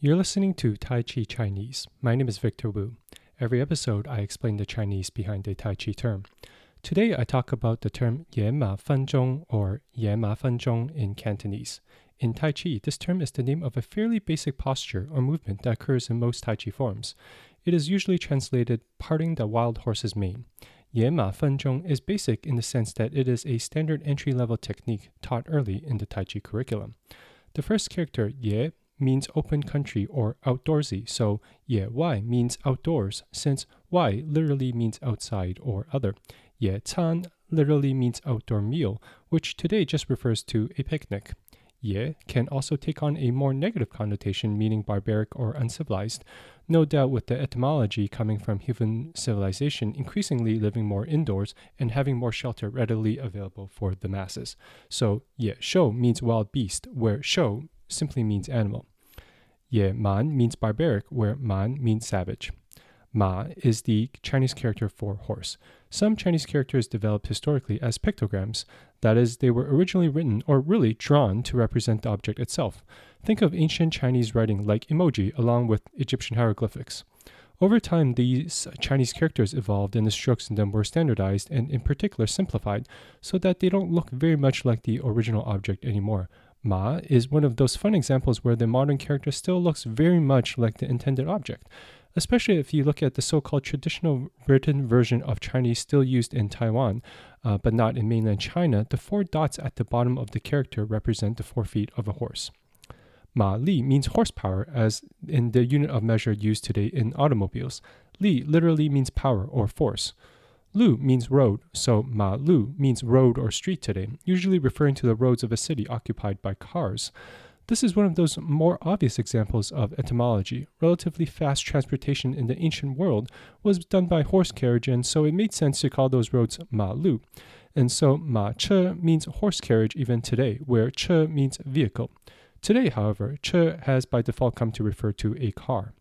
You're listening to Tai Chi Chinese. My name is Victor Wu. Every episode, I explain the Chinese behind a Tai Chi term. Today, I talk about the term Ye Ma Fan Zhong or Ye Ma Fan Zhong in Cantonese. In Tai Chi, this term is the name of a fairly basic posture or movement that occurs in most Tai Chi forms. It is usually translated parting the wild horse's mane. Ye Ma Fan Zhong is basic in the sense that it is a standard entry level technique taught early in the Tai Chi curriculum. The first character, Ye, means open country or outdoorsy, so Ye Wai means outdoors, since Wai literally means outside or other. Ye Can literally means outdoor meal, which today just refers to a picnic. Ye can also take on a more negative connotation, meaning barbaric or uncivilized, no doubt with the etymology coming from human civilization increasingly living more indoors and having more shelter readily available for the masses. So, Ye Shou means wild beast, where Shou simply means animal. Ye Man means barbaric, where Man means savage. Ma is the Chinese character for horse. Some Chinese characters developed historically as pictograms, that is, they were originally written or really drawn to represent the object itself. Think of ancient Chinese writing like emoji along with Egyptian hieroglyphics. Over time, these Chinese characters evolved and the strokes in them were standardized and, in particular, simplified so that they don't look very much like the original object anymore. Ma is one of those fun examples where the modern character still looks very much like the intended object especially if you look at the so called traditional written version of Chinese still used in Taiwan, uh, but not in mainland China, the four dots at the bottom of the character represent the four feet of a horse. Ma Li means horsepower, as in the unit of measure used today in automobiles. Li literally means power or force. Lu means road, so Ma Lu means road or street today, usually referring to the roads of a city occupied by cars. This is one of those more obvious examples of etymology. Relatively fast transportation in the ancient world was done by horse carriage, and so it made sense to call those roads ma lu. And so ma che means horse carriage even today, where che means vehicle. Today, however, che has by default come to refer to a car.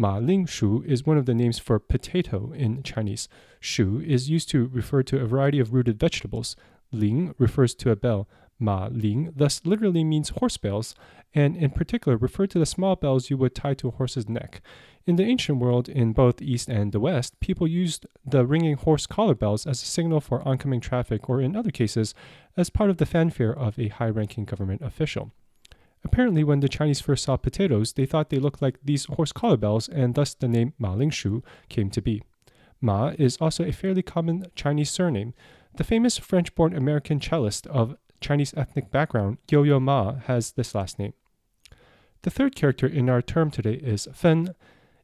Ma ling shu is one of the names for potato in Chinese. Shu is used to refer to a variety of rooted vegetables. Ling refers to a bell. Ma Ling thus literally means horse bells, and in particular referred to the small bells you would tie to a horse's neck. In the ancient world, in both East and the West, people used the ringing horse collar bells as a signal for oncoming traffic, or in other cases, as part of the fanfare of a high ranking government official. Apparently, when the Chinese first saw potatoes, they thought they looked like these horse collar bells, and thus the name Ma Ling Shu came to be. Ma is also a fairly common Chinese surname. The famous French born American cellist of Chinese ethnic background, Yo Yo Ma has this last name. The third character in our term today is Fen.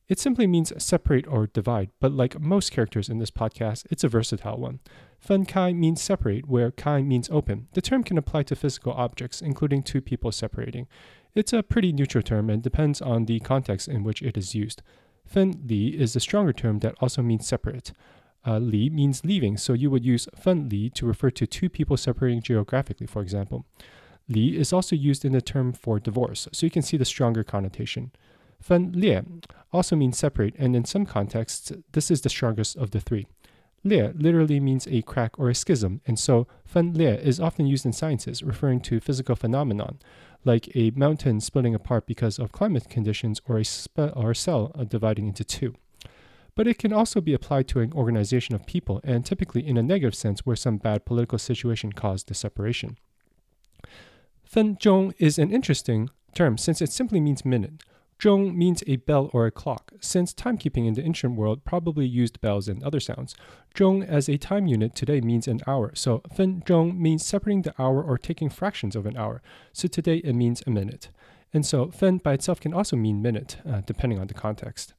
It simply means separate or divide, but like most characters in this podcast, it's a versatile one. Fen Kai means separate, where Kai means open. The term can apply to physical objects, including two people separating. It's a pretty neutral term and depends on the context in which it is used. Fen Li is a stronger term that also means separate. Uh, li means leaving, so you would use fen li to refer to two people separating geographically, for example. Li is also used in the term for divorce, so you can see the stronger connotation. Fen lie also means separate, and in some contexts, this is the strongest of the three. Lie literally means a crack or a schism, and so fen lie is often used in sciences, referring to physical phenomenon, like a mountain splitting apart because of climate conditions or a, or a cell uh, dividing into two but it can also be applied to an organization of people, and typically in a negative sense where some bad political situation caused the separation. Fen zhong is an interesting term since it simply means minute. Zhong means a bell or a clock. Since timekeeping in the ancient world probably used bells and other sounds, zhong as a time unit today means an hour. So fen zhong means separating the hour or taking fractions of an hour. So today it means a minute. And so fen by itself can also mean minute, uh, depending on the context.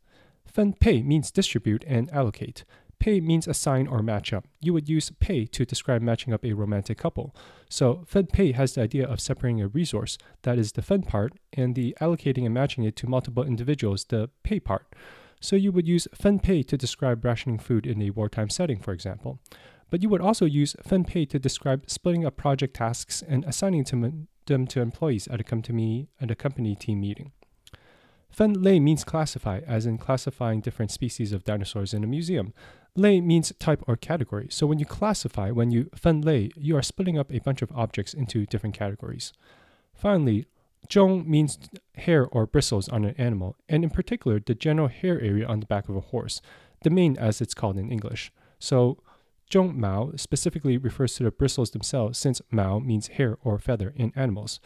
Fen pei means distribute and allocate. Pei means assign or match up. You would use pei to describe matching up a romantic couple. So fen pei has the idea of separating a resource, that is the fen part, and the allocating and matching it to multiple individuals, the pei part. So you would use fen pei to describe rationing food in a wartime setting, for example. But you would also use fen pei to describe splitting up project tasks and assigning them to employees at a company, at a company team meeting. Fen lei means classify, as in classifying different species of dinosaurs in a museum. Lei means type or category. So when you classify, when you fen lei, you are splitting up a bunch of objects into different categories. Finally, zhong means hair or bristles on an animal, and in particular, the general hair area on the back of a horse, the mane as it's called in English. So, zhong mao specifically refers to the bristles themselves, since mao means hair or feather in animals.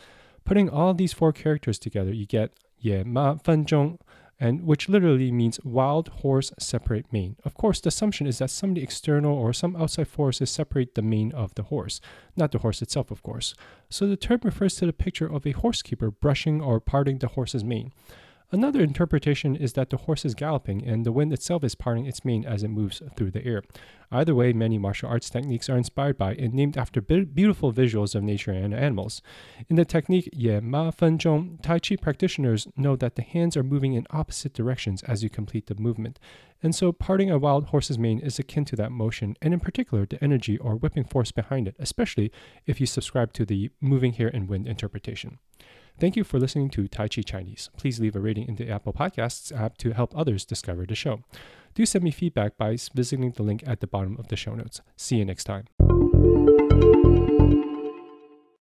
Putting all these four characters together, you get ye ma fen zhong, and which literally means wild horse separate mane. Of course, the assumption is that some external or some outside forces separate the mane of the horse, not the horse itself, of course. So the term refers to the picture of a horsekeeper brushing or parting the horse's mane. Another interpretation is that the horse is galloping and the wind itself is parting its mane as it moves through the air. Either way, many martial arts techniques are inspired by and named after be- beautiful visuals of nature and animals. In the technique Ye Ma Fen Zhong, Tai Chi practitioners know that the hands are moving in opposite directions as you complete the movement. And so, parting a wild horse's mane is akin to that motion, and in particular, the energy or whipping force behind it, especially if you subscribe to the moving hair and wind interpretation. Thank you for listening to Tai Chi Chinese. Please leave a rating in the Apple Podcasts app to help others discover the show. Do send me feedback by visiting the link at the bottom of the show notes. See you next time.